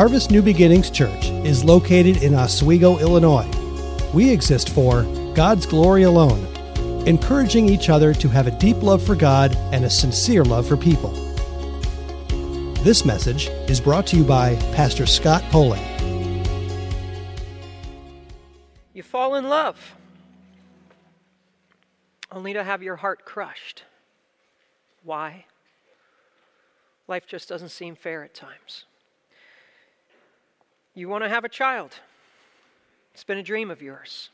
Harvest New Beginnings Church is located in Oswego, Illinois. We exist for God's glory alone, encouraging each other to have a deep love for God and a sincere love for people. This message is brought to you by Pastor Scott Poling. You fall in love only to have your heart crushed. Why? Life just doesn't seem fair at times. You want to have a child, it's been a dream of yours,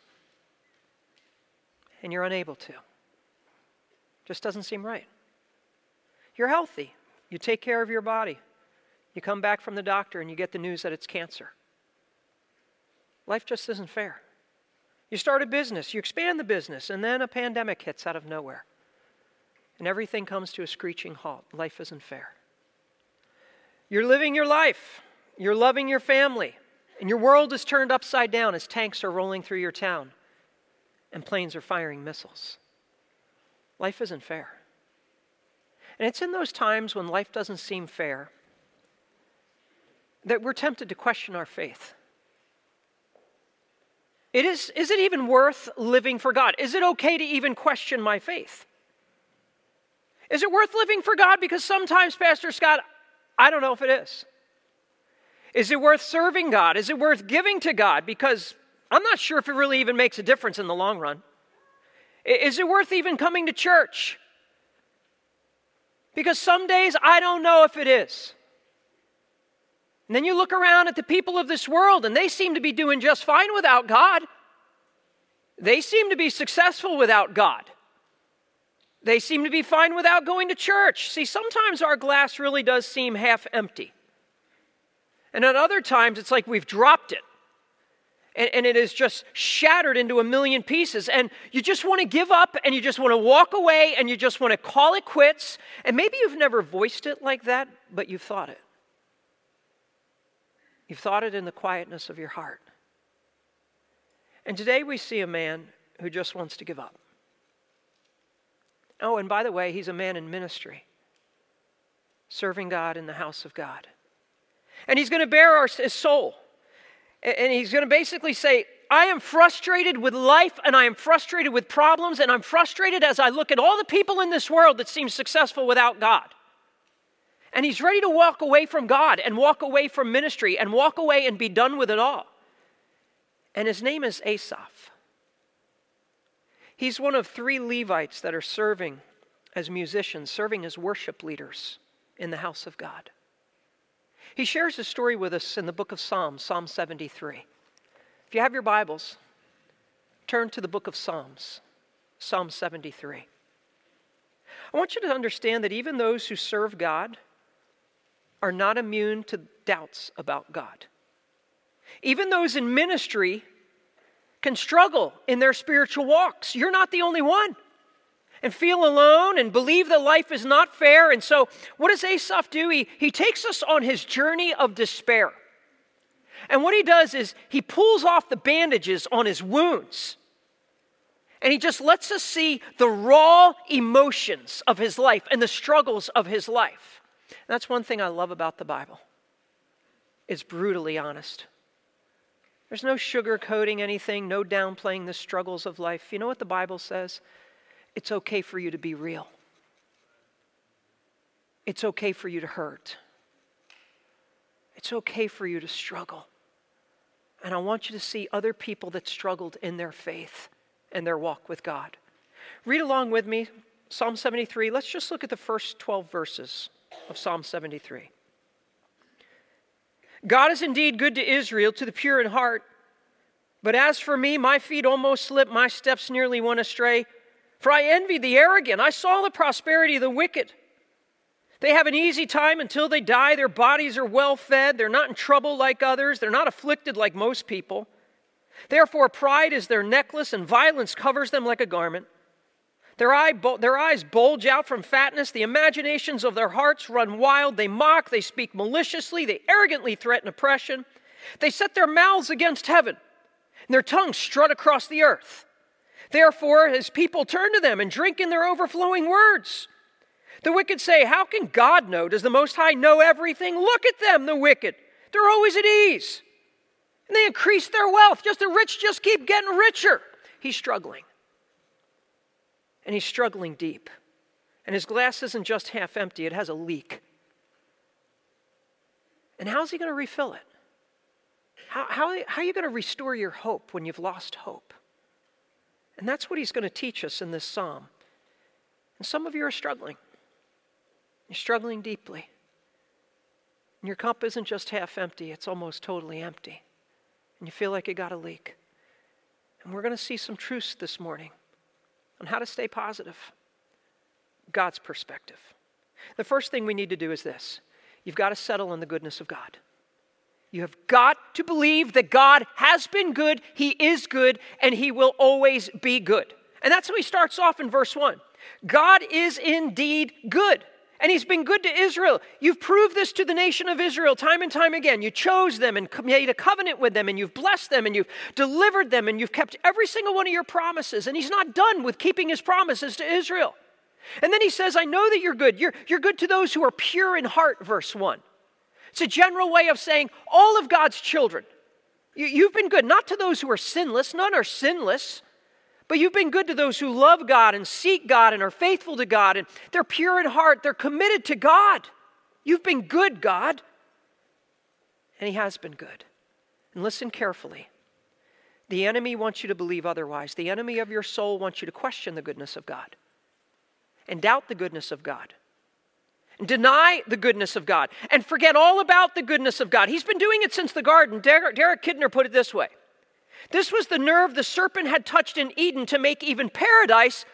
and you're unable to. Just doesn't seem right. You're healthy, you take care of your body, you come back from the doctor, and you get the news that it's cancer. Life just isn't fair. You start a business, you expand the business, and then a pandemic hits out of nowhere. And everything comes to a screeching halt. Life isn't fair. You're living your life, you're loving your family, and your world is turned upside down as tanks are rolling through your town and planes are firing missiles. Life isn't fair. And it's in those times when life doesn't seem fair that we're tempted to question our faith. It is, is it even worth living for God? Is it okay to even question my faith? Is it worth living for God? Because sometimes, Pastor Scott, I don't know if it is. Is it worth serving God? Is it worth giving to God? Because I'm not sure if it really even makes a difference in the long run. Is it worth even coming to church? Because some days I don't know if it is. And then you look around at the people of this world, and they seem to be doing just fine without God. They seem to be successful without God. They seem to be fine without going to church. See, sometimes our glass really does seem half empty. And at other times, it's like we've dropped it. And, and, it is just shattered into a million pieces. And you just want to give up and you just want to walk away and you just want to call it quits. And maybe you've never voiced it like that, but you've thought it. You've thought it in the quietness of your heart. And today we see a man who just wants to give up. Oh, and by the way, he's a man in ministry, serving God in the house of God. And he's going to bear our, his soul. And he's going to basically say, I am frustrated with life and I am frustrated with problems, and I'm frustrated as I look at all the people in this world that seem successful without God. And he's ready to walk away from God and walk away from ministry and walk away and be done with it all. And his name is Asaph. He's one of three Levites that are serving as musicians, serving as worship leaders in the house of God. He shares his story with us in the book of Psalms, Psalm 73. If you have your Bibles, turn to the book of Psalms, Psalm 73. I want you to understand that even those who serve God are not immune to doubts about God. Even those in ministry can struggle in their spiritual walks. You're not the only one. And feel alone and believe that life is not fair. And so, what does Asaph do? He, he takes us on his journey of despair. And what he does is he pulls off the bandages on his wounds. And he just lets us see the raw emotions of his life and the struggles of his life. And that's one thing I love about the Bible. It's brutally honest. There's no sugarcoating anything, no downplaying the struggles of life. You know what the Bible says? It's okay for you to be real. It's okay for you to hurt. It's okay for you to struggle. And I want you to see other people that struggled in their faith and their walk with God. Read along with me, Psalm 73. Let's just look at the first 12 verses of Psalm 73. God is indeed good to Israel, to the pure in heart. But as for me, my feet almost slipped, my steps nearly went astray. For I envied the arrogant. I saw the prosperity of the wicked. They have an easy time until they die. Their bodies are well fed. They're not in trouble like others. They're not afflicted like most people. Therefore, pride is their necklace, and violence covers them like a garment. Their, eye, their eyes bulge out from fatness. The imaginations of their hearts run wild. They mock. They speak maliciously. They arrogantly threaten oppression. They set their mouths against heaven, and their tongues strut across the earth. Therefore, his people turn to them and drink in their overflowing words. The wicked say, How can God know? Does the Most High know everything? Look at them, the wicked. They're always at ease. And they increase their wealth. Just the rich just keep getting richer. He's struggling. And he's struggling deep. And his glass isn't just half empty, it has a leak. And how's he going to refill it? How, how, how are you going to restore your hope when you've lost hope? And that's what he's going to teach us in this psalm. And some of you are struggling. You're struggling deeply. And your cup isn't just half empty, it's almost totally empty. And you feel like it got a leak. And we're going to see some truths this morning on how to stay positive. God's perspective. The first thing we need to do is this you've got to settle on the goodness of God. You have got to believe that God has been good, He is good, and He will always be good. And that's how He starts off in verse 1. God is indeed good. And he's been good to Israel. You've proved this to the nation of Israel time and time again. You chose them and made a covenant with them, and you've blessed them, and you've delivered them, and you've kept every single one of your promises. And he's not done with keeping his promises to Israel. And then he says, I know that you're good. You're, you're good to those who are pure in heart, verse 1. It's a general way of saying all of God's children. You, you've been good, not to those who are sinless, none are sinless, but you've been good to those who love God and seek God and are faithful to God and they're pure in heart, they're committed to God. You've been good, God. And He has been good. And listen carefully. The enemy wants you to believe otherwise. The enemy of your soul wants you to question the goodness of God and doubt the goodness of God deny the goodness of God and forget all about the goodness of God. He's been doing it since the garden. Derek, Derek Kidner put it this way This was the nerve the serpent had touched in Eden to make even paradise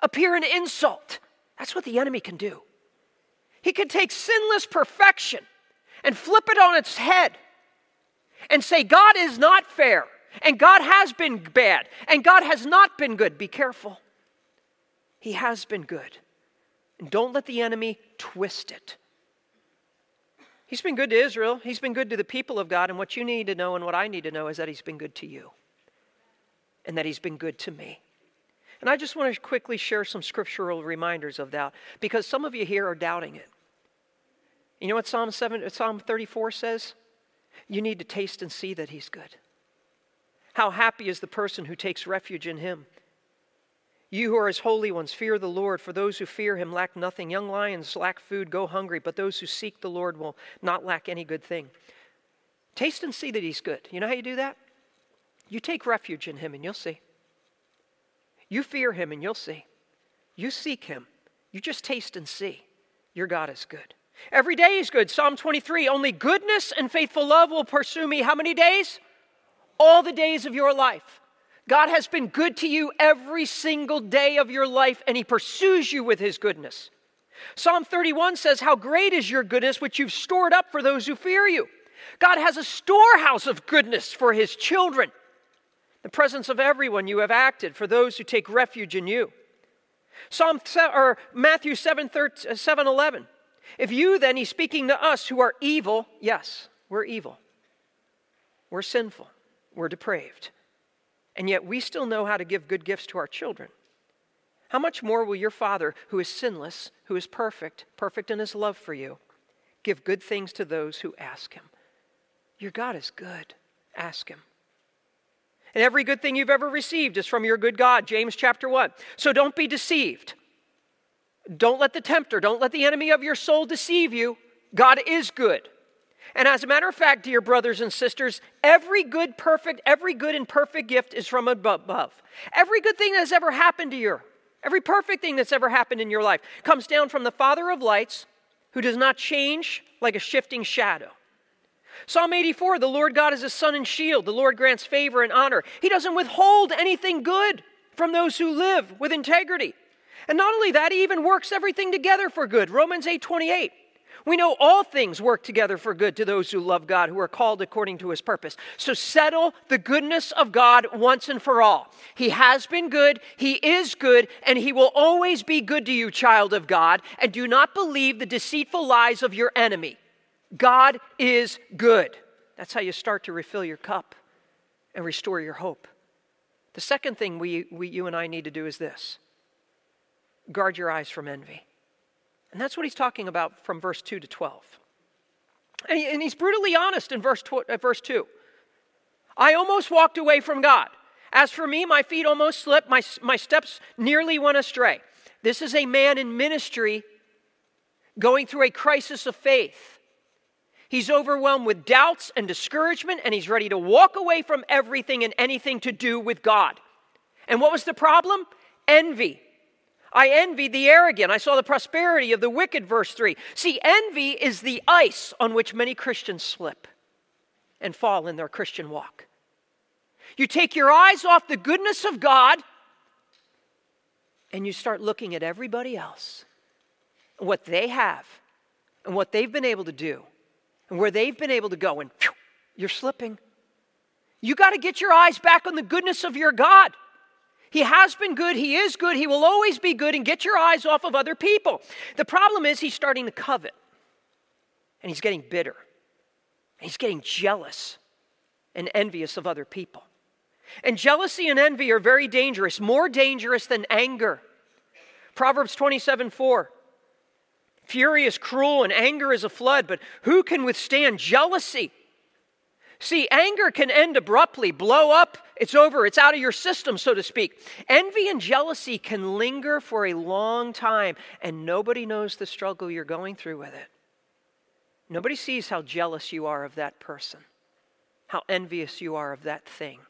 appear an insult. That's what the enemy can do. He can take sinless perfection and flip it on its head and say, God is not fair, and God has been bad, and God has not been good. Be careful. He has been good. And don't let the enemy twist it. He's been good to Israel. He's been good to the people of God. And what you need to know and what I need to know is that He's been good to you and that He's been good to me. And I just want to quickly share some scriptural reminders of that because some of you here are doubting it. You know what Psalm, 7, uh, Psalm 34 says? You need to taste and see that He's good. How happy is the person who takes refuge in Him. You who are his holy ones, fear the Lord, for those who fear him lack nothing. Young lions lack food, go hungry, but those who seek the Lord will not lack any good thing. Taste and see that he's good. You know how you do that? You take refuge in him and you'll see. You fear him and you'll see. You seek him. You just taste and see. Your God is good. Every day is good. Psalm 23 Only goodness and faithful love will pursue me. How many days? All the days of your life. God has been good to you every single day of your life, and He pursues you with His goodness. Psalm 31 says, How great is your goodness, which you've stored up for those who fear you. God has a storehouse of goodness for His children. The presence of everyone you have acted for those who take refuge in you. Psalm or Matthew 7, 7 11. If you then, he's speaking to us who are evil, yes, we're evil. We're sinful. We're depraved and yet we still know how to give good gifts to our children. How much more will your Father, who is sinless, who is perfect, perfect in his love for you, give good things to those who ask him? Your God is good. Ask him. And every good thing you've ever received is from your good God, James chapter 1. So don't be deceived. Don't let the tempter, don't let the enemy of your soul deceive you. God is good. And as a matter of fact, dear brothers and sisters, every good, perfect, every good and perfect gift is from above. Every good thing that has ever happened to you, every perfect thing that's ever happened in your life, comes down from the Father of lights, who does not change like a shifting shadow. Psalm 84 The Lord God is a sun and shield. The Lord grants favor and honor. He doesn't withhold anything good from those who live with integrity. And not only that, he even works everything together for good. Romans 8 28. We know all things work together for good to those who love God, who are called according to his purpose. So settle the goodness of God once and for all. He has been good, he is good, and he will always be good to you, child of God. And do not believe the deceitful lies of your enemy. God is good. That's how you start to refill your cup and restore your hope. The second thing we, we, you and I need to do is this guard your eyes from envy. And that's what he's talking about from verse 2 to 12. And, he, and he's brutally honest in verse, tw- uh, verse 2. I almost walked away from God. As for me, my feet almost slipped, my, my steps nearly went astray. This is a man in ministry going through a crisis of faith. He's overwhelmed with doubts and discouragement, and he's ready to walk away from everything and anything to do with God. And what was the problem? Envy. I envied the arrogant. I saw the prosperity of the wicked, verse 3. See, envy is the ice on which many Christians slip and fall in their Christian walk. You take your eyes off the goodness of God and you start looking at everybody else, what they have, and what they've been able to do, and where they've been able to go, and phew, you're slipping. You got to get your eyes back on the goodness of your God. He has been good, He is good, He will always be good, and get your eyes off of other people. The problem is he's starting to covet, and he's getting bitter, and he's getting jealous and envious of other people. And jealousy and envy are very dangerous, more dangerous than anger. Proverbs 27 4. Fury is cruel and anger is a flood, but who can withstand jealousy? See, anger can end abruptly, blow up, it's over, it's out of your system, so to speak. Envy and jealousy can linger for a long time, and nobody knows the struggle you're going through with it. Nobody sees how jealous you are of that person, how envious you are of that thing.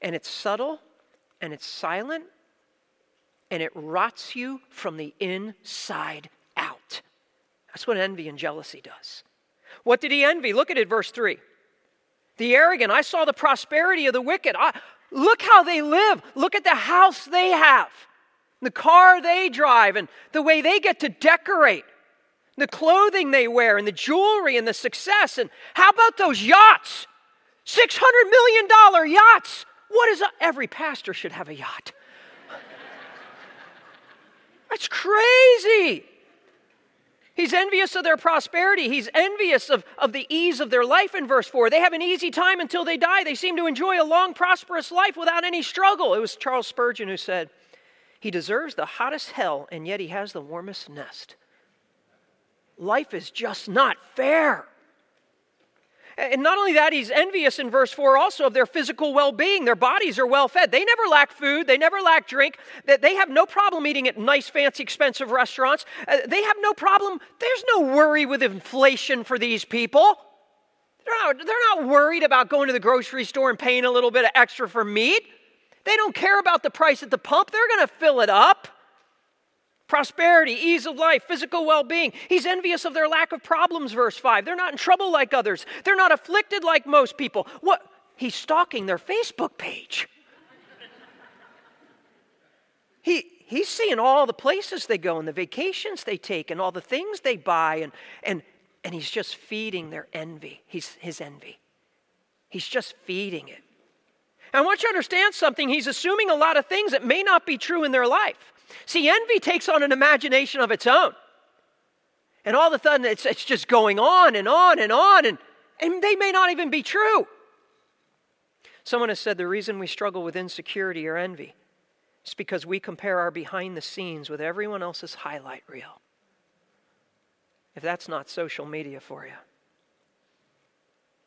And it's subtle, and it's silent, and it rots you from the inside out. That's what envy and jealousy does. What did he envy? Look at it, verse 3 the arrogant. I saw the prosperity of the wicked. I, look how they live. Look at the house they have, the car they drive, and the way they get to decorate, the clothing they wear, and the jewelry and the success. And how about those yachts? $600 million yachts. What is a, every pastor should have a yacht? That's crazy. He's envious of their prosperity. He's envious of, of the ease of their life in verse 4. They have an easy time until they die. They seem to enjoy a long, prosperous life without any struggle. It was Charles Spurgeon who said, He deserves the hottest hell, and yet he has the warmest nest. Life is just not fair. And not only that, he's envious in verse 4 also of their physical well being. Their bodies are well fed. They never lack food, they never lack drink. They have no problem eating at nice, fancy, expensive restaurants. Uh, they have no problem, there's no worry with inflation for these people. They're not, they're not worried about going to the grocery store and paying a little bit of extra for meat. They don't care about the price at the pump, they're going to fill it up prosperity, ease of life, physical well being. He's envious of their lack of problems, verse 5. They're not in trouble like others, they're not afflicted like most people. What? He's stalking their Facebook page. he, he's seeing all the places they go and the vacations they take and all the things they buy, and, and, and he's just feeding their envy, he's, his envy. He's just feeding it. I want you to understand something. He's assuming a lot of things that may not be true in their life. See, envy takes on an imagination of its own. And all of a sudden, it's, it's just going on and on and on, and, and they may not even be true. Someone has said the reason we struggle with insecurity or envy is because we compare our behind the scenes with everyone else's highlight reel. If that's not social media for you,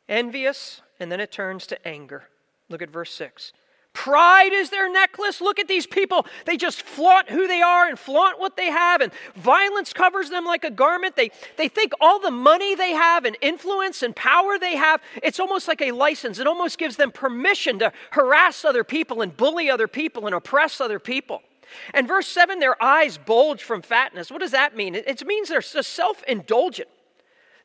envious, and then it turns to anger. Look at verse 6. Pride is their necklace. Look at these people. They just flaunt who they are and flaunt what they have, and violence covers them like a garment. They, they think all the money they have and influence and power they have, it's almost like a license. It almost gives them permission to harass other people and bully other people and oppress other people. And verse 7, their eyes bulge from fatness. What does that mean? It, it means they're self indulgent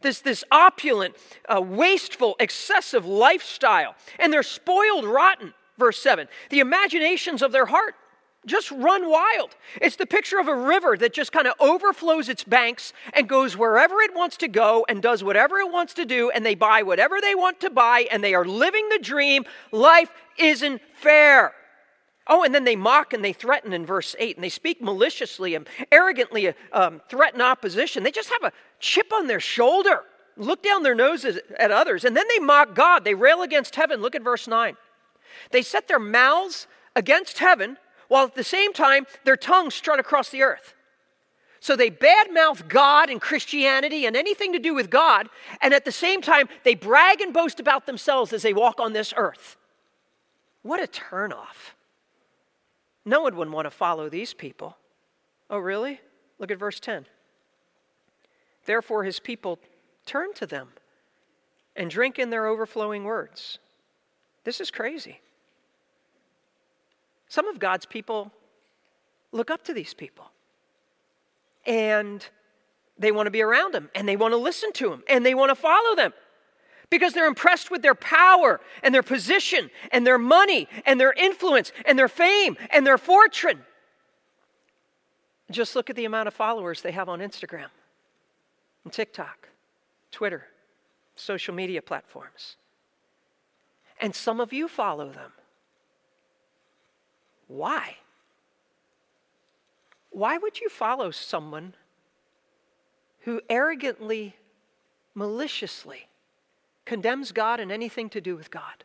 this, this opulent, uh, wasteful, excessive lifestyle, and they're spoiled rotten. Verse 7 The imaginations of their heart just run wild. It's the picture of a river that just kind of overflows its banks and goes wherever it wants to go and does whatever it wants to do, and they buy whatever they want to buy, and they are living the dream. Life isn't fair. Oh, and then they mock and they threaten in verse 8, and they speak maliciously and arrogantly um, threaten opposition. They just have a chip on their shoulder, look down their noses at others, and then they mock God. They rail against heaven. Look at verse 9. They set their mouths against heaven while at the same time their tongues strut across the earth. So they badmouth God and Christianity and anything to do with God, and at the same time, they brag and boast about themselves as they walk on this earth. What a turnoff. No one would want to follow these people. Oh, really? Look at verse 10. Therefore, his people turn to them and drink in their overflowing words. This is crazy. Some of God's people look up to these people and they want to be around them and they want to listen to them and they want to follow them because they're impressed with their power and their position and their money and their influence and their fame and their fortune. Just look at the amount of followers they have on Instagram and TikTok, Twitter, social media platforms. And some of you follow them. Why? Why would you follow someone who arrogantly, maliciously condemns God and anything to do with God?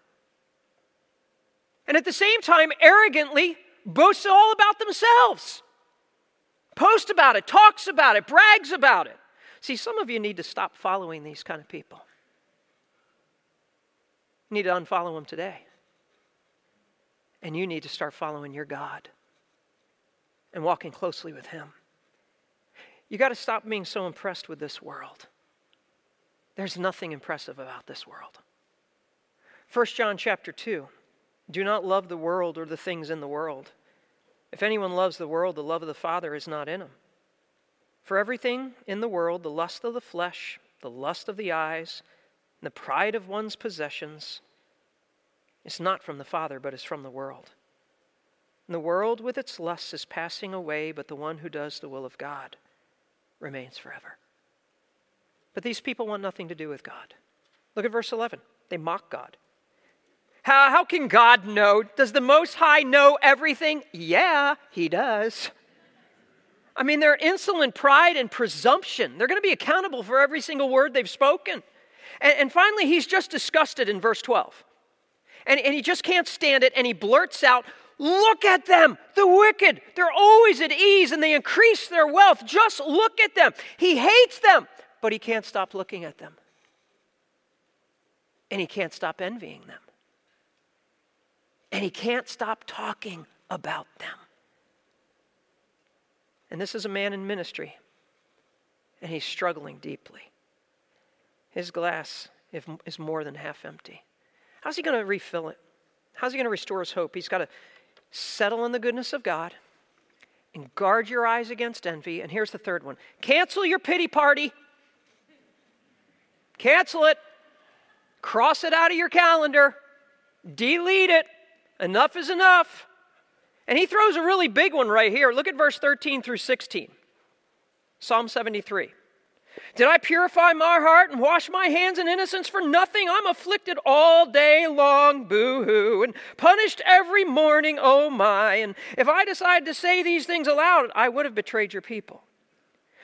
And at the same time, arrogantly boasts all about themselves, posts about it, talks about it, brags about it. See, some of you need to stop following these kind of people. You need to unfollow them today. And you need to start following your God and walking closely with Him. You got to stop being so impressed with this world. There's nothing impressive about this world. 1 John chapter 2 Do not love the world or the things in the world. If anyone loves the world, the love of the Father is not in him. For everything in the world, the lust of the flesh, the lust of the eyes, and the pride of one's possessions, is not from the Father, but is from the world. And the world with its lusts is passing away, but the one who does the will of God remains forever. But these people want nothing to do with God. Look at verse 11. They mock God. How, how can God know? Does the Most High know everything? Yeah, He does. I mean, their insolent pride and presumption, they're going to be accountable for every single word they've spoken. And, and finally, he's just disgusted in verse 12. And, and he just can't stand it, and he blurts out, Look at them, the wicked. They're always at ease and they increase their wealth. Just look at them. He hates them, but he can't stop looking at them. And he can't stop envying them. And he can't stop talking about them. And this is a man in ministry, and he's struggling deeply. His glass is more than half empty. How's he going to refill it? How's he going to restore his hope? He's got to settle in the goodness of God, and guard your eyes against envy. And here's the third one cancel your pity party. Cancel it. Cross it out of your calendar. Delete it. Enough is enough. And he throws a really big one right here. Look at verse 13 through 16. Psalm 73. Did I purify my heart and wash my hands in innocence for nothing? I'm afflicted all day long, boo hoo, and punished every morning, oh my. And if I decided to say these things aloud, I would have betrayed your people.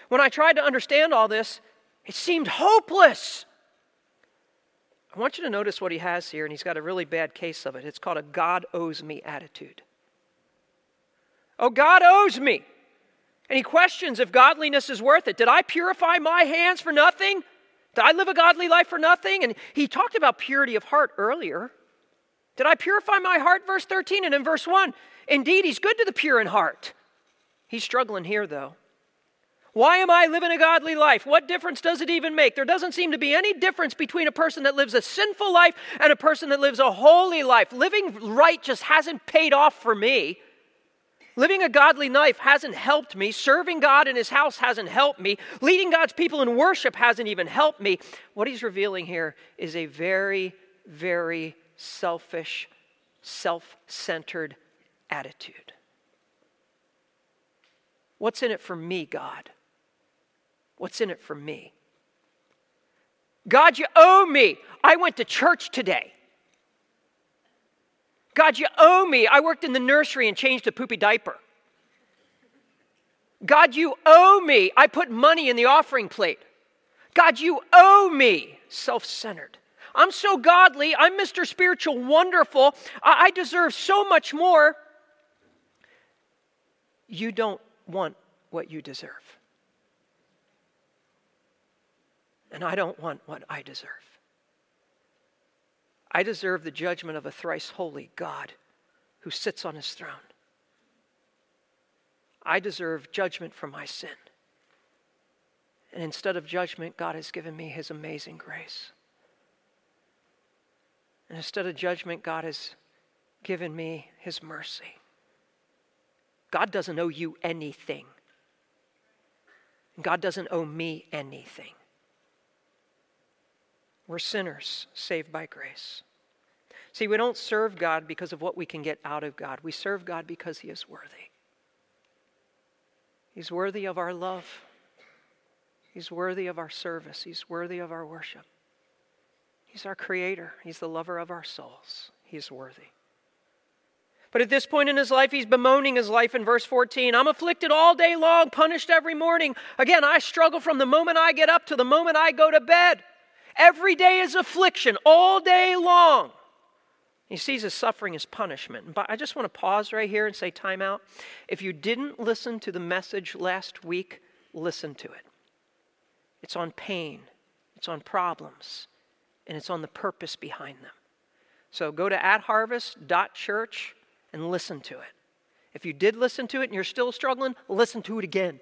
When I tried to understand all this, it seemed hopeless. I want you to notice what he has here, and he's got a really bad case of it. It's called a God owes me attitude. Oh, God owes me. And he questions if godliness is worth it. Did I purify my hands for nothing? Did I live a godly life for nothing? And he talked about purity of heart earlier. Did I purify my heart? Verse 13. And in verse 1, indeed, he's good to the pure in heart. He's struggling here, though. Why am I living a godly life? What difference does it even make? There doesn't seem to be any difference between a person that lives a sinful life and a person that lives a holy life. Living right just hasn't paid off for me. Living a godly life hasn't helped me. Serving God in his house hasn't helped me. Leading God's people in worship hasn't even helped me. What he's revealing here is a very, very selfish, self centered attitude. What's in it for me, God? What's in it for me? God, you owe me. I went to church today. God, you owe me. I worked in the nursery and changed a poopy diaper. God, you owe me. I put money in the offering plate. God, you owe me. Self centered. I'm so godly. I'm Mr. Spiritual Wonderful. I-, deserve so much more. You don't want what you deserve. And I don't want what I deserve. I deserve the judgment of a thrice holy God who sits on his throne. I deserve judgment for my sin. And instead of judgment, God has given me his amazing grace. And instead of judgment, God has given me his mercy. God doesn't owe you anything. God doesn't owe me anything. We're sinners saved by grace. See, we don't serve God because of what we can get out of God. We serve God because He is worthy. He's worthy of our love. He's worthy of our service. He's worthy of our worship. He's our creator. He's the lover of our souls. He's worthy. But at this point in his life, he's bemoaning his life in verse 14. I'm afflicted all day long, punished every morning. Again, I struggle from the moment I get up to the moment I go to bed. Every day is affliction, all day long. He sees his suffering as punishment. But I just want to pause right here and say, time out. If you didn't listen to the message last week, listen to it. It's on pain, it's on problems, and it's on the purpose behind them. So go to atharvest.church and listen to it. If you did listen to it and you're still struggling, listen to it again.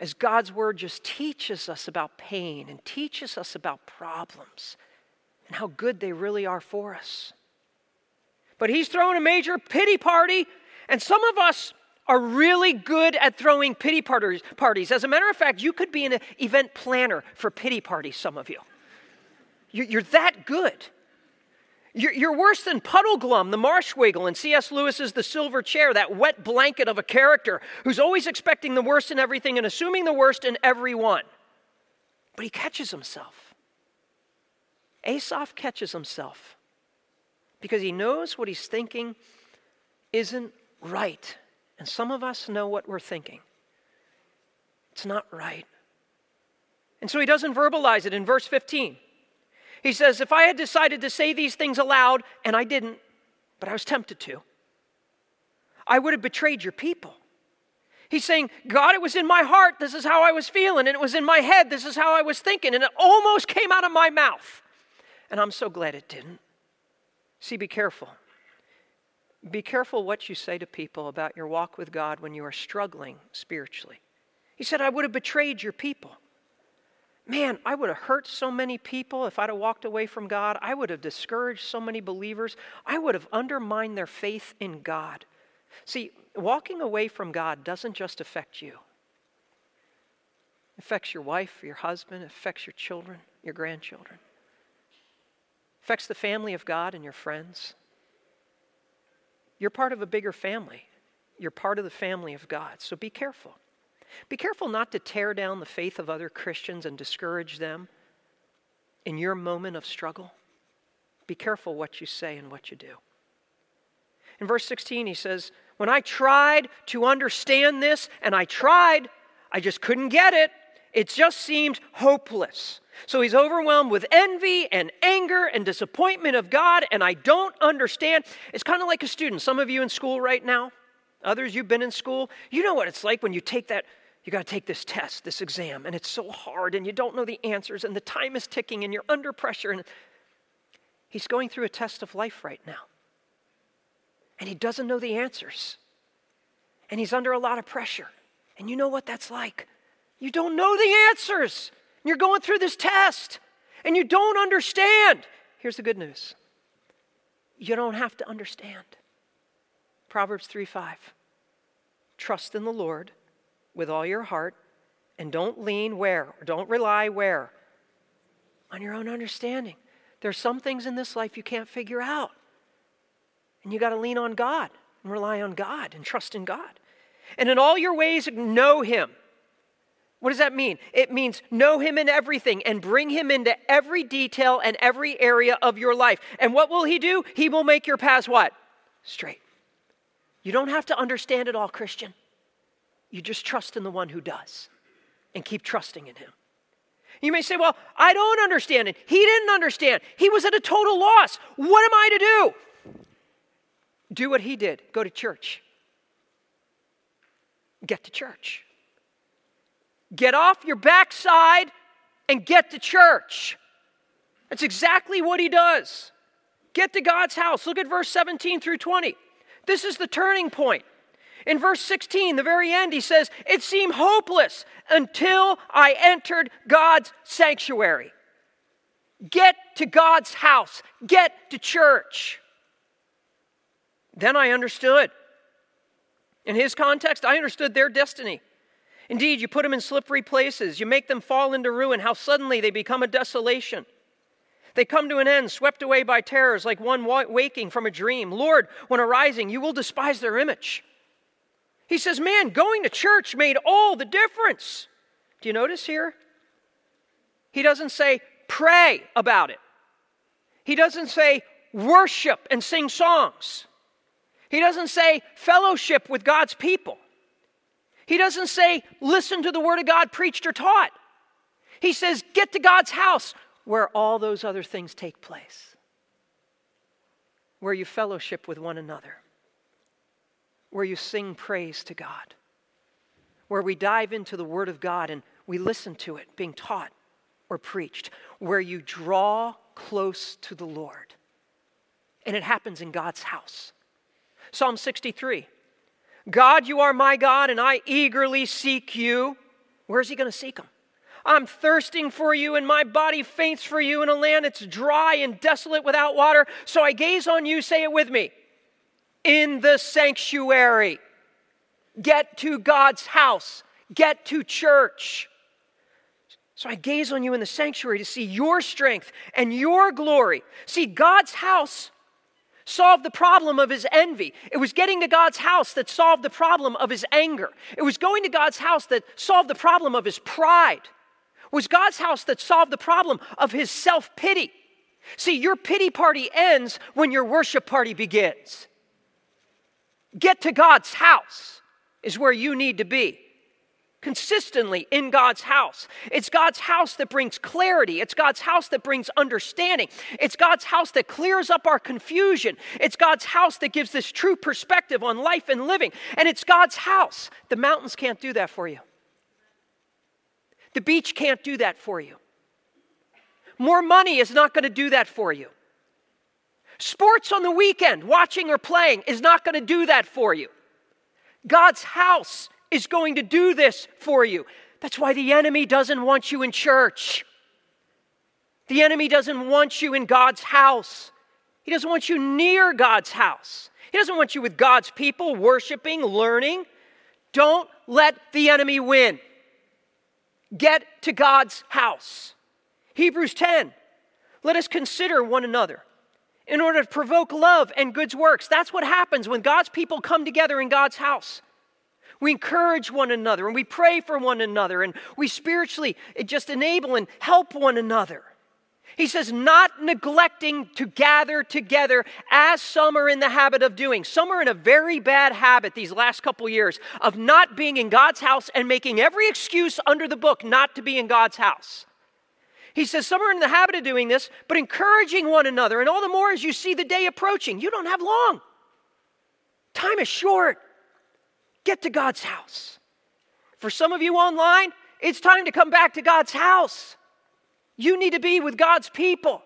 As God's word just teaches us about pain and teaches us about problems and how good they really are for us. But he's throwing a major pity party, and some of us are really good at throwing pity parties. As a matter of fact, you could be an event planner for pity parties, some of you. You're that good. You're, you're worse than Puddleglum, the Marshwiggle, and C.S. Lewis's The Silver Chair, that wet blanket of a character who's always expecting the worst in everything and assuming the worst in everyone. But he catches himself. Asaph catches himself because he knows what he's thinking isn't right. And some of us know what we're thinking. It's not right. And so he doesn't verbalize it in verse 15. He says, If I had decided to say these things aloud, and I didn't, but I was tempted to, I would have betrayed your people. He's saying, God, it was in my heart. This is how I was feeling. And it was in my head. This is how I was thinking. And it almost came out of my mouth. And I'm so glad it didn't. See, be careful. Be careful what you say to people about your walk with God when you are struggling spiritually. He said, I would have betrayed your people. Man, I would have hurt so many people if I'd have walked away from God. I would have discouraged so many believers. I would have undermined their faith in God. See, walking away from God doesn't just affect you. It affects your wife, your husband, affects your children, your grandchildren. It affects the family of God and your friends. You're part of a bigger family. You're part of the family of God. So be careful. Be careful not to tear down the faith of other Christians and discourage them in your moment of struggle. Be careful what you say and what you do. In verse 16, he says, When I tried to understand this, and I tried, I just couldn't get it. It just seemed hopeless. So he's overwhelmed with envy and anger and disappointment of God, and I don't understand. It's kind of like a student. Some of you in school right now, others you've been in school, you know what it's like when you take that you got to take this test, this exam, and it's so hard, and you don't know the answers, and the time is ticking, and you're under pressure. And he's going through a test of life right now. And he doesn't know the answers. And he's under a lot of pressure. And you know what that's like. You don't know the answers. And you're going through this test, and you don't understand. Here's the good news you don't have to understand. Proverbs 3 5. Trust in the Lord with all your heart and don't lean where? Don't rely where? On your own understanding. There's some things in this life you can't figure out. And you got to lean on God and rely on God and trust in God. And in all your ways, know Him. What does that mean? It means know Him in everything and bring Him into every detail and every area of your life. And what will He do? He will make your paths what? Straight. You don't have to understand it all, Christian. You just trust in the one who does and keep trusting in him. You may say, Well, I don't understand it. He didn't understand. He was at a total loss. What am I to do? Do what he did go to church. Get to church. Get off your backside and get to church. That's exactly what he does. Get to God's house. Look at verse 17 through 20. This is the turning point. In verse 16, the very end, he says, It seemed hopeless until I entered God's sanctuary. Get to God's house, get to church. Then I understood. In his context, I understood their destiny. Indeed, you put them in slippery places, you make them fall into ruin, how suddenly they become a desolation. They come to an end, swept away by terrors, like one waking from a dream. Lord, when arising, you will despise their image. He says, Man, going to church made all the difference. Do you notice here? He doesn't say, pray about it. He doesn't say, worship and sing songs. He doesn't say, fellowship with God's people. He doesn't say, listen to the word of God preached or taught. He says, get to God's house where all those other things take place, where you fellowship with one another where you sing praise to God, where we dive into the Word of God and we listen to it being taught or preached, where you draw close to the Lord. And it happens in God's house. Psalm 63 God, you are my God, and I eagerly seek you. Where's he going to seek him? I'm thirsting for you, and my body faints for you in a land that's dry and desolate without water. So I gaze on you, say it with me in the sanctuary. Get to God's house. Get to church. So I gaze on you in the sanctuary to see your strength and your glory. See, God's house solved the problem of his envy. It was getting to God's house that solved the problem of his anger. It was going to God's house that solved the problem of his pride. It was God's house that solved the problem of his self pity. See, your pity party ends when your worship party begins. Get to God's house is where you need to be. Consistently in God's house. It's God's house that brings clarity. It's God's house that brings understanding. It's God's house that clears up our confusion. It's God's house that gives this true perspective on life and living. And it's God's house. The mountains can't do that for you, the beach can't do that for you. More money is not going to do that for you. Sports on the weekend, watching or playing, is not going to do that for you. God's house is going to do this for you. That's why the enemy doesn't want you in church. The enemy doesn't want you in God's house. He doesn't want you near God's house. He doesn't want you with God's people, worshiping, learning. Don't let the enemy win. Get to God's house. Hebrews 10. Let us consider one another in order to provoke love and good works. That's what happens when God's people come together in God's house. We encourage one another and we pray for one another and we spiritually just enable and help one another. He says, not neglecting to gather together as some are in the habit of doing. Some are in a very bad habit these last couple years of not being in God's house and making every excuse under the book not to be in God's house. He says, Some are in the habit of doing this, but encouraging one another, and all the more as you see the day approaching. You don't have long. Time is short. Get to God's house. For some of you online, it's time to come back to God's house. You need to be with God's people.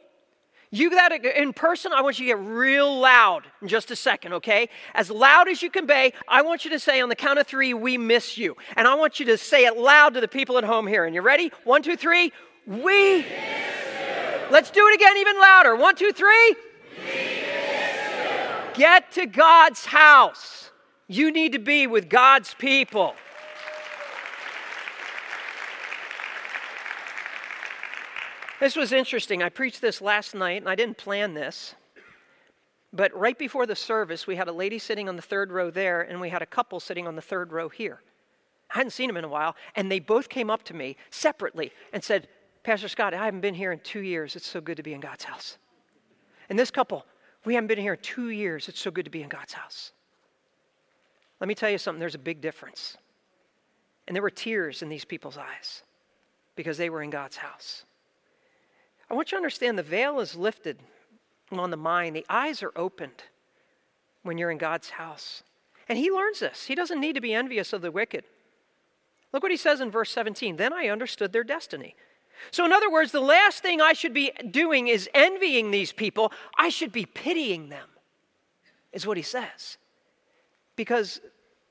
You that in person, I want you to get real loud in just a second, okay? As loud as you can be, I want you to say on the count of three, we miss you. And I want you to say it loud to the people at home here. And you ready? One, two, three. We. Let's do it again, even louder. One, two, three. Get to God's house. You need to be with God's people. This was interesting. I preached this last night, and I didn't plan this. But right before the service, we had a lady sitting on the third row there, and we had a couple sitting on the third row here. I hadn't seen them in a while, and they both came up to me separately and said, Pastor Scott, I haven't been here in two years. It's so good to be in God's house. And this couple, we haven't been here in two years. It's so good to be in God's house. Let me tell you something there's a big difference. And there were tears in these people's eyes because they were in God's house. I want you to understand the veil is lifted on the mind, the eyes are opened when you're in God's house. And he learns this. He doesn't need to be envious of the wicked. Look what he says in verse 17. Then I understood their destiny. So, in other words, the last thing I should be doing is envying these people. I should be pitying them, is what he says. Because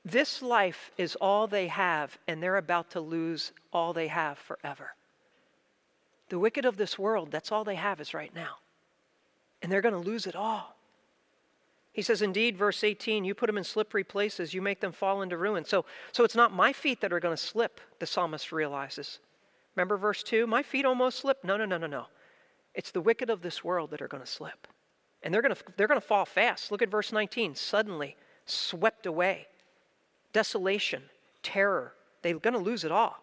this life is all they have, and they're about to lose all they have forever. The wicked of this world, that's all they have is right now. And they're going to lose it all. He says, Indeed, verse 18, you put them in slippery places, you make them fall into ruin. So, so it's not my feet that are going to slip, the psalmist realizes. Remember verse 2? My feet almost slipped. No, no, no, no, no. It's the wicked of this world that are going to slip. And they're going to, they're going to fall fast. Look at verse 19. Suddenly, swept away. Desolation, terror. They're going to lose it all.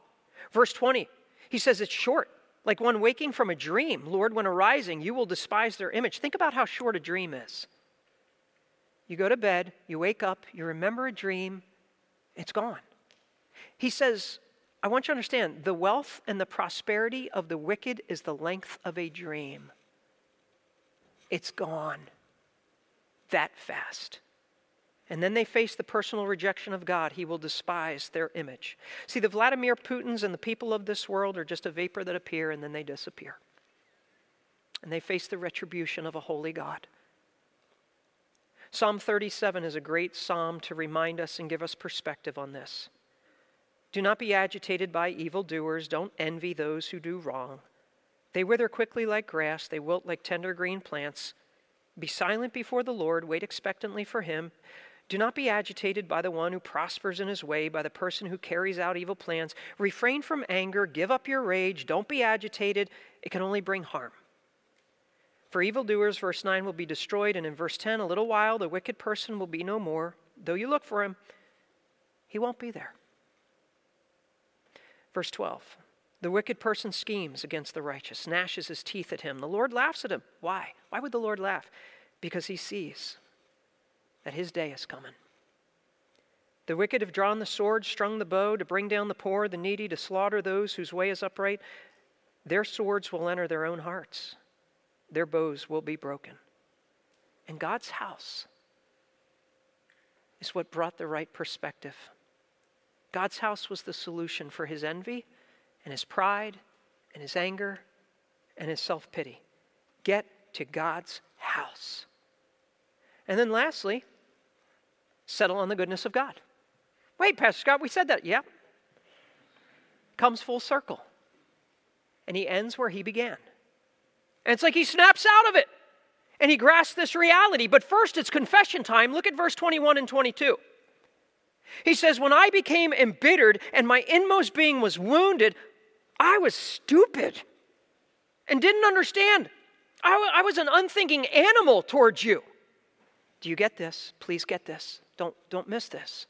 Verse 20, he says it's short, like one waking from a dream. Lord, when arising, you will despise their image. Think about how short a dream is. You go to bed, you wake up, you remember a dream, it's gone. He says, I want you to understand the wealth and the prosperity of the wicked is the length of a dream. It's gone that fast. And then they face the personal rejection of God. He will despise their image. See, the Vladimir Putins and the people of this world are just a vapor that appear and then they disappear. And they face the retribution of a holy God. Psalm 37 is a great psalm to remind us and give us perspective on this. Do not be agitated by evildoers. Don't envy those who do wrong. They wither quickly like grass, they wilt like tender green plants. Be silent before the Lord, wait expectantly for him. Do not be agitated by the one who prospers in his way, by the person who carries out evil plans. Refrain from anger, give up your rage, don't be agitated. It can only bring harm. For evildoers, verse 9, will be destroyed, and in verse 10, a little while the wicked person will be no more. Though you look for him, he won't be there. Verse 12 The wicked person schemes against the righteous, gnashes his teeth at him. The Lord laughs at him. Why? Why would the Lord laugh? Because he sees that his day is coming. The wicked have drawn the sword, strung the bow to bring down the poor, the needy, to slaughter those whose way is upright. Their swords will enter their own hearts, their bows will be broken. And God's house is what brought the right perspective. God's house was the solution for his envy and his pride and his anger and his self pity. Get to God's house. And then lastly, settle on the goodness of God. Wait, Pastor Scott, we said that. Yep. Comes full circle. And he ends where he began. And it's like he snaps out of it and he grasps this reality. But first, it's confession time. Look at verse 21 and 22. He says, When I became embittered and my inmost being was wounded, I was stupid and didn't understand. I, w- I was an unthinking animal towards you. Do you get this? Please get this. Don't, don't miss this.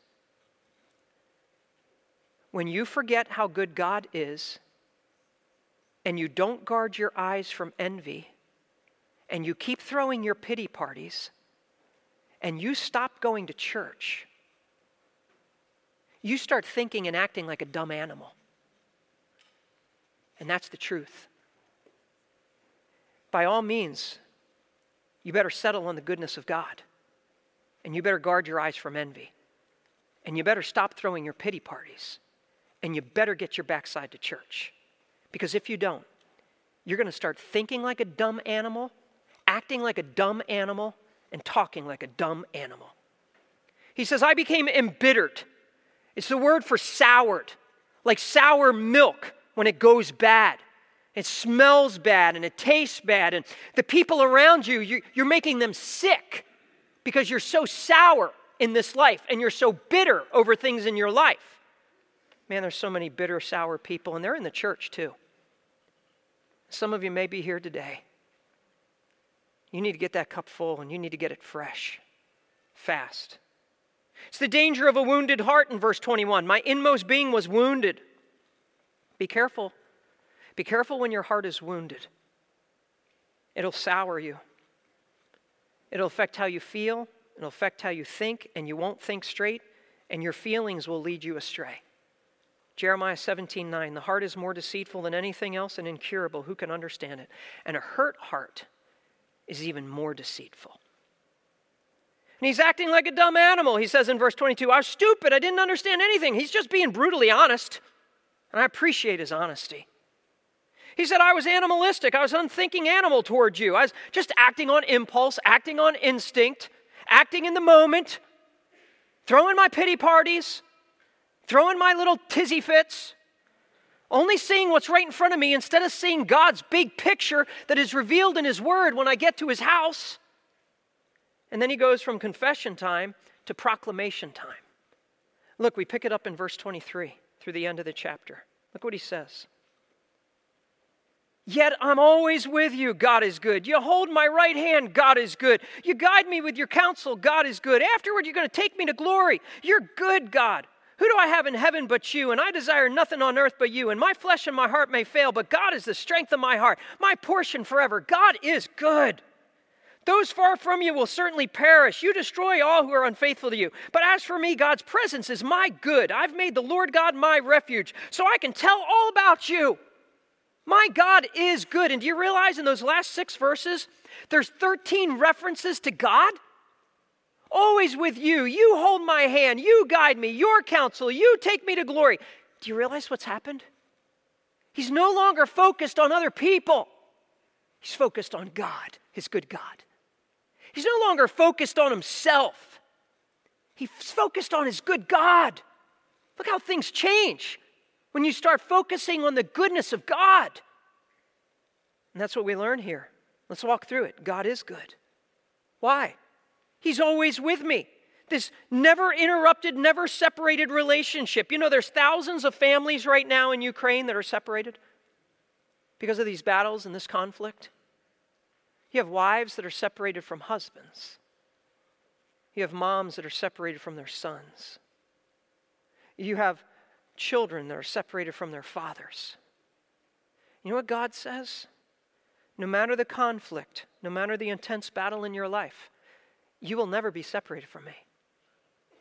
When you forget how good God is, and you don't guard your eyes from envy, and you keep throwing your pity parties, and you stop going to church, you start thinking and acting like a dumb animal. And that's the truth. By all means, you better settle on the goodness of God. And you better guard your eyes from envy. And you better stop throwing your pity parties. And you better get your backside to church. Because if you don't, you're going to start thinking like a dumb animal, acting like a dumb animal, and talking like a dumb animal. He says, I became embittered it's the word for soured, like sour milk when it goes bad. It smells bad and it tastes bad, and the people around you, you're making them sick because you're so sour in this life and you're so bitter over things in your life. Man, there's so many bitter, sour people, and they're in the church too. Some of you may be here today. You need to get that cup full and you need to get it fresh, fast. It's the danger of a wounded heart in verse 21. My inmost being was wounded. Be careful. Be careful when your heart is wounded. It'll sour you. It'll affect how you feel, it'll affect how you think, and you won't think straight, and your feelings will lead you astray. Jeremiah 17 9, the heart is more deceitful than anything else and incurable. Who can understand it? And a hurt heart is even more deceitful. And he's acting like a dumb animal. He says in verse 22, I was stupid. I didn't understand anything. He's just being brutally honest. And I appreciate his honesty. He said, I was animalistic. I was unthinking animal towards you. I was just acting on impulse, acting on instinct, acting in the moment, throwing my pity parties, throwing my little tizzy fits, only seeing what's right in front of me instead of seeing God's big picture that is revealed in His Word when I get to His house. And then he goes from confession time to proclamation time. Look, we pick it up in verse 23 through the end of the chapter. Look what he says. Yet I'm always with you. God is good. You hold my right hand. God is good. You guide me with your counsel. God is good. Afterward, you're going to take me to glory. You're good, God. Who do I have in heaven but you? And I desire nothing on earth but you. And my flesh and my heart may fail, but God is the strength of my heart, my portion forever. God is good. Those far from you will certainly perish. You destroy all who are unfaithful to you. But as for me, God's presence is my good. I've made the Lord God my refuge, so I can tell all about you. My God is good. And do you realize in those last six verses, there's 13 references to God? Always with you. You hold my hand. You guide me. Your counsel. You take me to glory. Do you realize what's happened? He's no longer focused on other people, he's focused on God, his good God. He's no longer focused on himself, he's focused on his good God. Look how things change when you start focusing on the goodness of God. And that's what we learn here. Let's walk through it. God is good. Why? He's always with me. This never interrupted, never separated relationship. You know, there's thousands of families right now in Ukraine that are separated because of these battles and this conflict. You have wives that are separated from husbands. You have moms that are separated from their sons. You have children that are separated from their fathers. You know what God says? No matter the conflict, no matter the intense battle in your life, you will never be separated from me.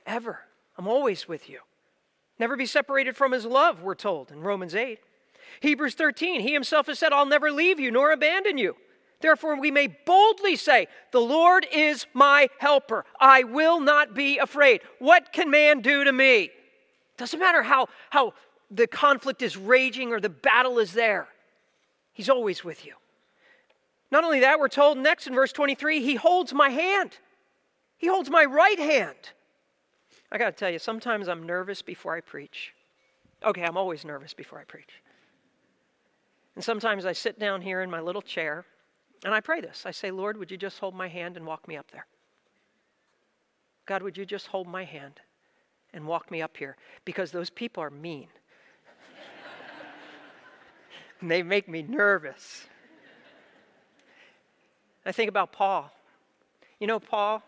Ever. I'm always with you. Never be separated from his love, we're told in Romans 8. Hebrews 13, he himself has said, I'll never leave you nor abandon you. Therefore, we may boldly say, The Lord is my helper. I will not be afraid. What can man do to me? Doesn't matter how, how the conflict is raging or the battle is there, He's always with you. Not only that, we're told next in verse 23 He holds my hand, He holds my right hand. I got to tell you, sometimes I'm nervous before I preach. Okay, I'm always nervous before I preach. And sometimes I sit down here in my little chair and I pray this. I say, Lord, would you just hold my hand and walk me up there? God, would you just hold my hand and walk me up here? Because those people are mean. and they make me nervous. I think about Paul. You know, Paul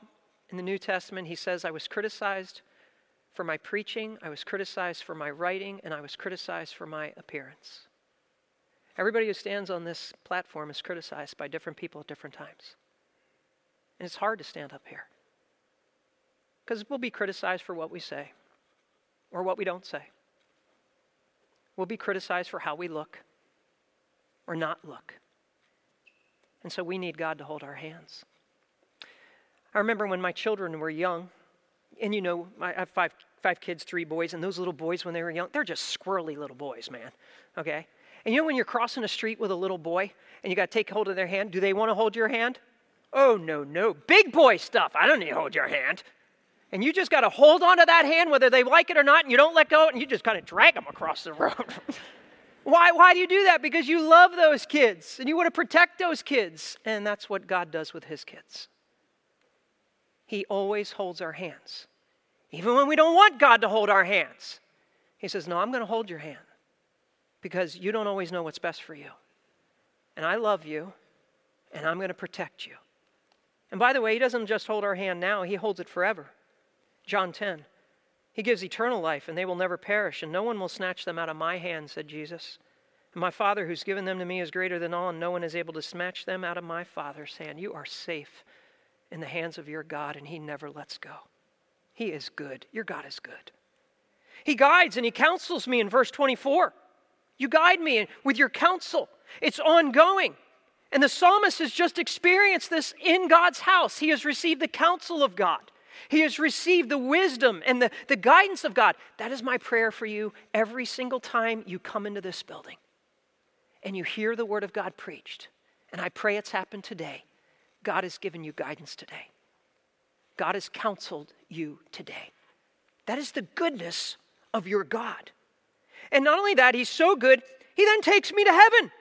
in the New Testament, he says, I was criticized for my preaching, I was criticized for my writing, and I was criticized for my appearance. Everybody who stands on this platform is criticized by different people at different times. And it's hard to stand up here because we'll be criticized for what we say or what we don't say. We'll be criticized for how we look or not look. And so we need God to hold our hands. I remember when my children were young, and you know, I have five, five kids, three boys, and those little boys, when they were young, they're just squirrely little boys, man. Okay? And you know when you're crossing a street with a little boy and you got to take hold of their hand, do they want to hold your hand? Oh, no, no. Big boy stuff. I don't need to hold your hand. And you just got to hold on to that hand whether they like it or not, and you don't let go, and you just kind of drag them across the road. why, why do you do that? Because you love those kids and you want to protect those kids. And that's what God does with his kids. He always holds our hands. Even when we don't want God to hold our hands, He says, No, I'm going to hold your hand because you don't always know what's best for you. And I love you, and I'm going to protect you. And by the way, He doesn't just hold our hand now, He holds it forever. John 10. He gives eternal life, and they will never perish, and no one will snatch them out of my hand, said Jesus. And my Father, who's given them to me, is greater than all, and no one is able to snatch them out of my Father's hand. You are safe in the hands of your God, and He never lets go. He is good. Your God is good. He guides and He counsels me in verse 24. You guide me with your counsel. It's ongoing. And the psalmist has just experienced this in God's house. He has received the counsel of God. He has received the wisdom and the, the guidance of God. That is my prayer for you every single time you come into this building. and you hear the word of God preached, and I pray it's happened today, God has given you guidance today. God has counseled you today. That is the goodness of your God. And not only that, He's so good, He then takes me to heaven.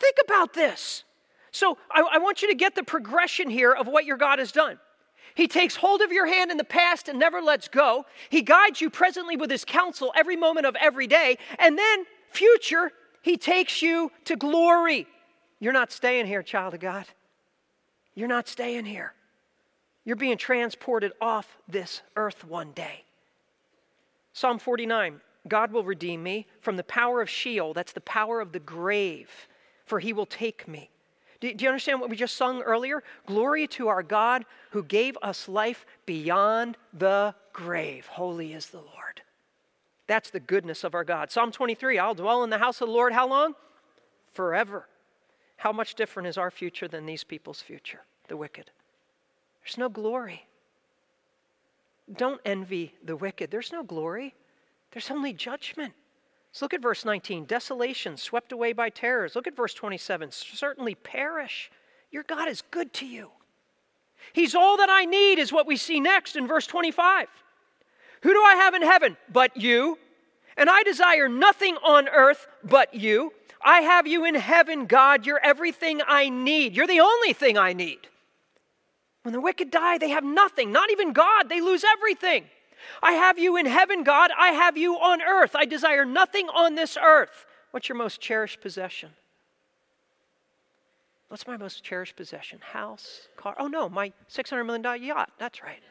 Think about this. So I, I, want you to get the progression here of what your God has done. He takes hold of your hand in the past and never lets go. He guides you presently with His counsel every moment of every day. And then, future, He takes you to glory. You're not staying here, child of God. You're not staying here. You're being transported off this earth one day. Psalm 49 God will redeem me from the power of Sheol, that's the power of the grave, for he will take me. Do, do, you understand what we just sung earlier? Glory to our God who gave us life beyond the grave. Holy is the Lord. That's the goodness of our God. Psalm 23 I'll dwell in the house of the Lord how long? Forever. How much different is our future than these people's future, the wicked? There's no glory. Don't envy the wicked. There's no glory, there's only judgment. So look at verse 19 desolation, swept away by terrors. Look at verse 27 certainly perish. Your God is good to you. He's all that I need, is what we see next in verse 25. Who do I have in heaven but you? And I desire nothing on earth but you. I have you in heaven, God. You're everything I need. You're the only thing I need. When the wicked die, they have nothing, not even God. They lose everything. I have you in heaven, God. I have you on earth. I desire nothing on this earth. What's your most cherished possession? What's my most cherished possession? House, car? Oh, no, my $600 million yacht. That's right.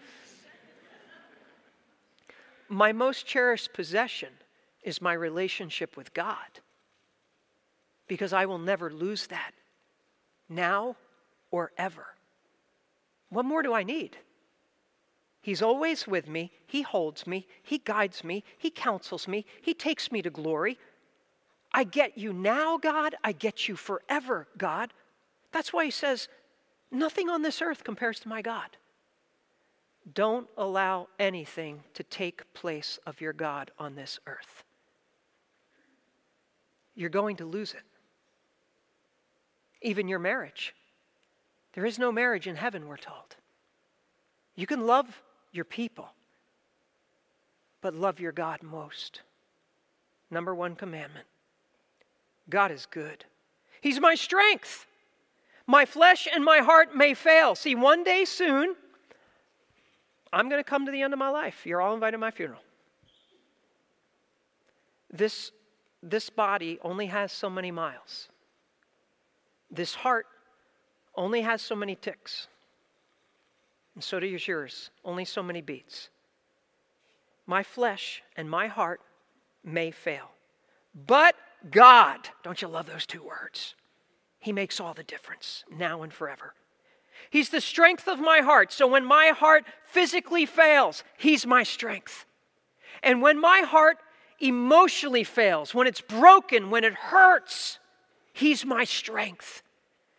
my most cherished possession is my relationship with God because I will never lose that now or ever. What more do I need? He's always with me. He holds me. He guides me. He counsels me. He takes me to glory. I get you now, God. I get you forever, God. That's why he says, Nothing on this earth compares to my God. Don't allow anything to take place of your God on this earth. You're going to lose it. Even your marriage. There is no marriage in heaven, we're told. You can love your people, but love your God most. Number one commandment God is good. He's my strength. My flesh and my heart may fail. See, one day soon, I'm going to come to the end of my life. You're all invited to my funeral. This, this body only has so many miles. This heart only has so many ticks. And so does yours, only so many beats. My flesh and my heart may fail. But God, don't you love those two words? He makes all the difference now and forever. He's the strength of my heart. So when my heart physically fails, He's my strength. And when my heart emotionally fails, when it's broken, when it hurts, He's my strength.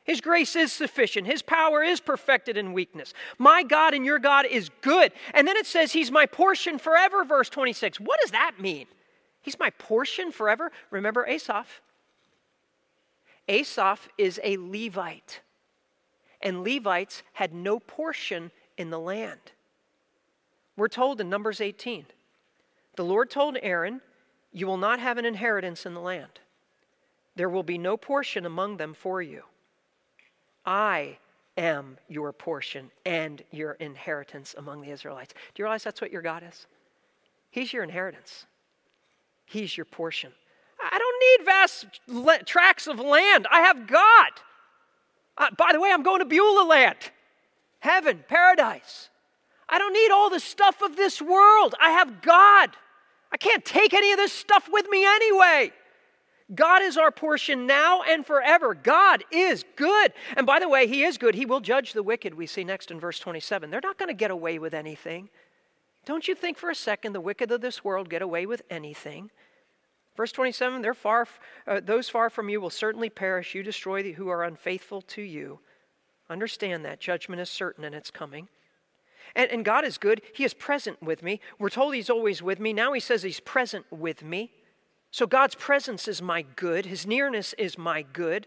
His grace is sufficient. His power is perfected in weakness. My God and your God is good. And then it says, He's my portion forever, verse 26. What does that mean? He's my portion forever? Remember Asaph. Asaph is a Levite, and Levites had no portion in the land. We're told in Numbers 18 the Lord told Aaron, You will not have an inheritance in the land, there will be no portion among them for you. I am your portion and your inheritance among the Israelites. Do you realize that's what your God is? He's your inheritance, He's your portion. I don't need vast le- tracts of land. I have God. Uh, by the way, I'm going to Beulah land, heaven, paradise. I don't need all the stuff of this world. I have God. I can't take any of this stuff with me anyway. God is our portion now and forever. God is good. And by the way, He is good. He will judge the wicked, we see next in verse 27. They're not going to get away with anything. Don't you think for a second the wicked of this world get away with anything? Verse 27 They're far, uh, those far from you will certainly perish. You destroy the who are unfaithful to you. Understand that. Judgment is certain and it's coming. And, and God is good. He is present with me. We're told He's always with me. Now He says He's present with me. So God's presence is my good, His nearness is my good.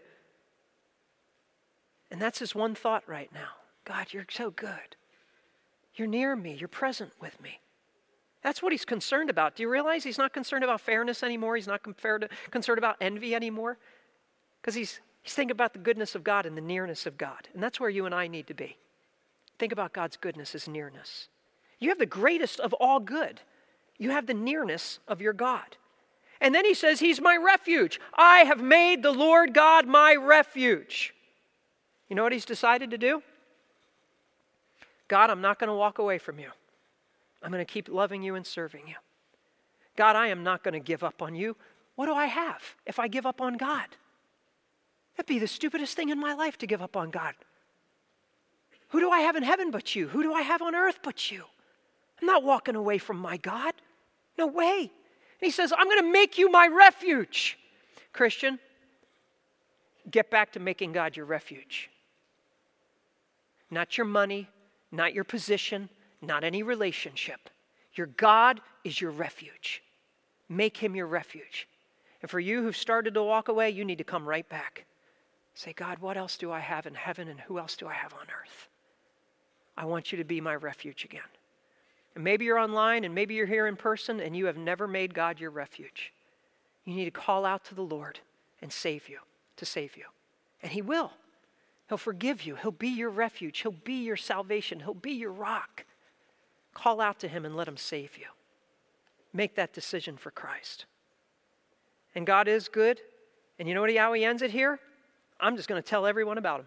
And that's His one thought right now God, you're so good. You're near me, you're present with me. That's what He's concerned about. Do you realize He's not concerned about fairness anymore? He's not concerned about envy anymore? Because he's, he's thinking about the goodness of God and the nearness of God. And that's where you and I need to be. Think about God's goodness, His nearness. You have the greatest of all good. You have the nearness of your God. And then he says, He's my refuge. I have made the Lord God my refuge. You know what he's decided to do? God, I'm not going to walk away from you. I'm going to keep loving you and serving you. God, I am not going to give up on you. What do I have if I give up on God? That'd be the stupidest thing in my life to give up on God. Who do I have in heaven but you? Who do I have on earth but you? I'm not walking away from my God. No way. He says, I'm going to make you my refuge. Christian, get back to making God your refuge. Not your money, not your position, not any relationship. Your God is your refuge. Make him your refuge. And for you who've started to walk away, you need to come right back. Say, God, what else do I have in heaven and who else do I have on earth? I want you to be my refuge again. And maybe you're online and maybe you're here in person and you have never made God your refuge. You need to call out to the Lord and save you, to save you. And He will. He'll forgive you. He'll be your refuge. He'll be your salvation. He'll be your rock. Call out to Him and let Him save you. Make that decision for Christ. And God is good. And you know what, He how He ends it here? I'm just going to tell everyone about Him.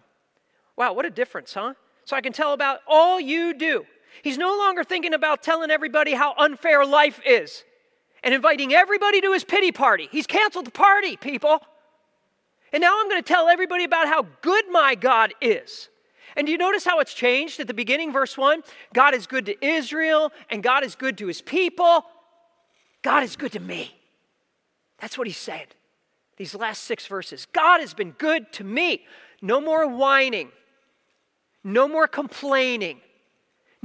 Wow, what a difference, huh? So I can tell about all you do. He's no longer thinking about telling everybody how unfair life is and inviting everybody to his pity party. He's canceled the party, people. And now I'm going to tell everybody about how good my God is. And do you notice how it's changed at the beginning, verse 1? God is good to Israel, and God is good to his people. God is good to me. That's what he said. These last six verses. God has been good to me. No more whining, no more complaining,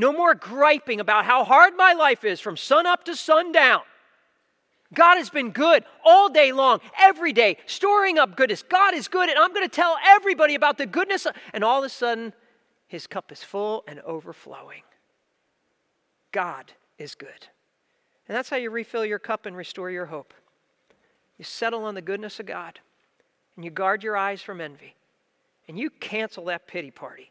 no more griping about how hard my life is from sun up to sundown. God has been good all day long, every day, storing up goodness. God is good, and I'm going to tell everybody about the goodness. And all of a sudden, his cup is full and overflowing. God is good. And that's how you refill your cup and restore your hope. You settle on the goodness of God, and you guard your eyes from envy, and you cancel that pity party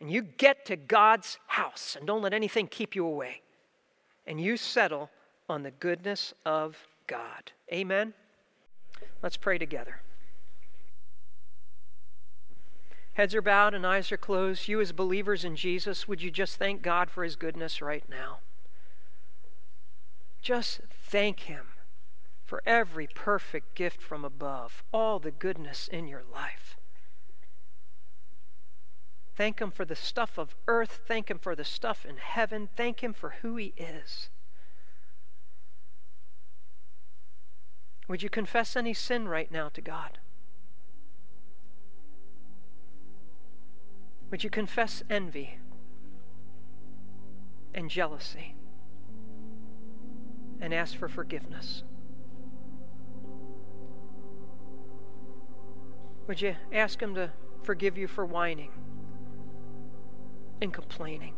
and you get to God's house and don't let anything keep you away. And you settle on the goodness of God. Amen? Let's pray together. Heads are bowed and eyes are closed. You, as believers in Jesus, would you just thank God for his goodness right now? Just thank him for every perfect gift from above, all the goodness in your life. Thank Him for the stuff of earth. Thank Him for the stuff in heaven. Thank Him for who He is. Would you confess any sin right now to God? Would you confess envy and jealousy and ask for forgiveness? Would you ask Him to forgive you for whining? And complaining.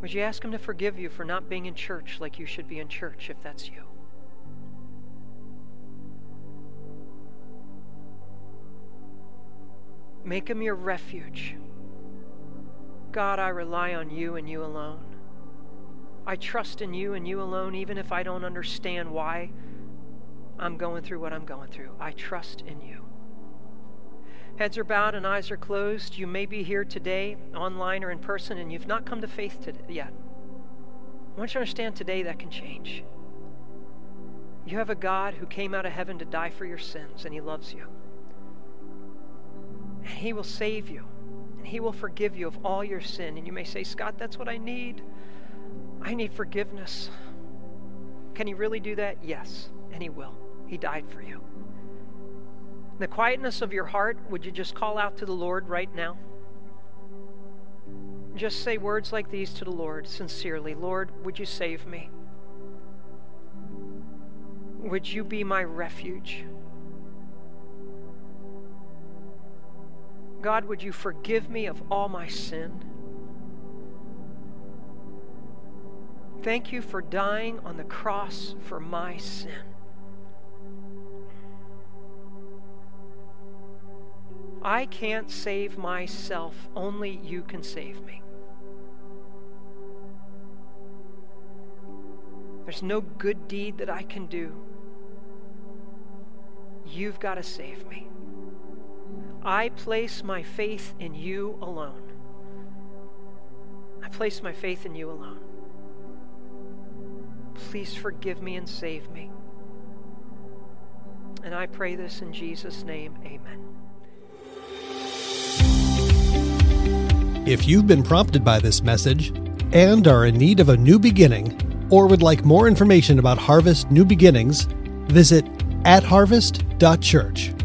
Would you ask Him to forgive you for not being in church like you should be in church if that's you? Make Him your refuge. God, I rely on you and you alone. I trust in you and you alone, even if I don't understand why I'm going through what I'm going through. I trust in you. Heads are bowed and eyes are closed. You may be here today, online or in person, and you've not come to faith today yet. I want you to understand today that can change. You have a God who came out of heaven to die for your sins, and He loves you. And He will save you, and He will forgive you of all your sin. And you may say, Scott, that's what I need. I need forgiveness. Can He really do that? Yes, and He will. He died for you. In the quietness of your heart, would you just call out to the Lord right now? just say words like these to the Lord sincerely Lord, would you save me? Would you be my refuge? God, would you forgive me of all my sin? Thank you for dying on the cross for my sin. I can't save myself, only you can save me. There's no good deed that I can do. You've got to save me. I place my faith in you alone. I place my faith in you alone. Please forgive me and save me. And I pray this in Jesus' name. Amen. If you've been prompted by this message and are in need of a new beginning, or would like more information about Harvest New Beginnings, visit at harvest.church.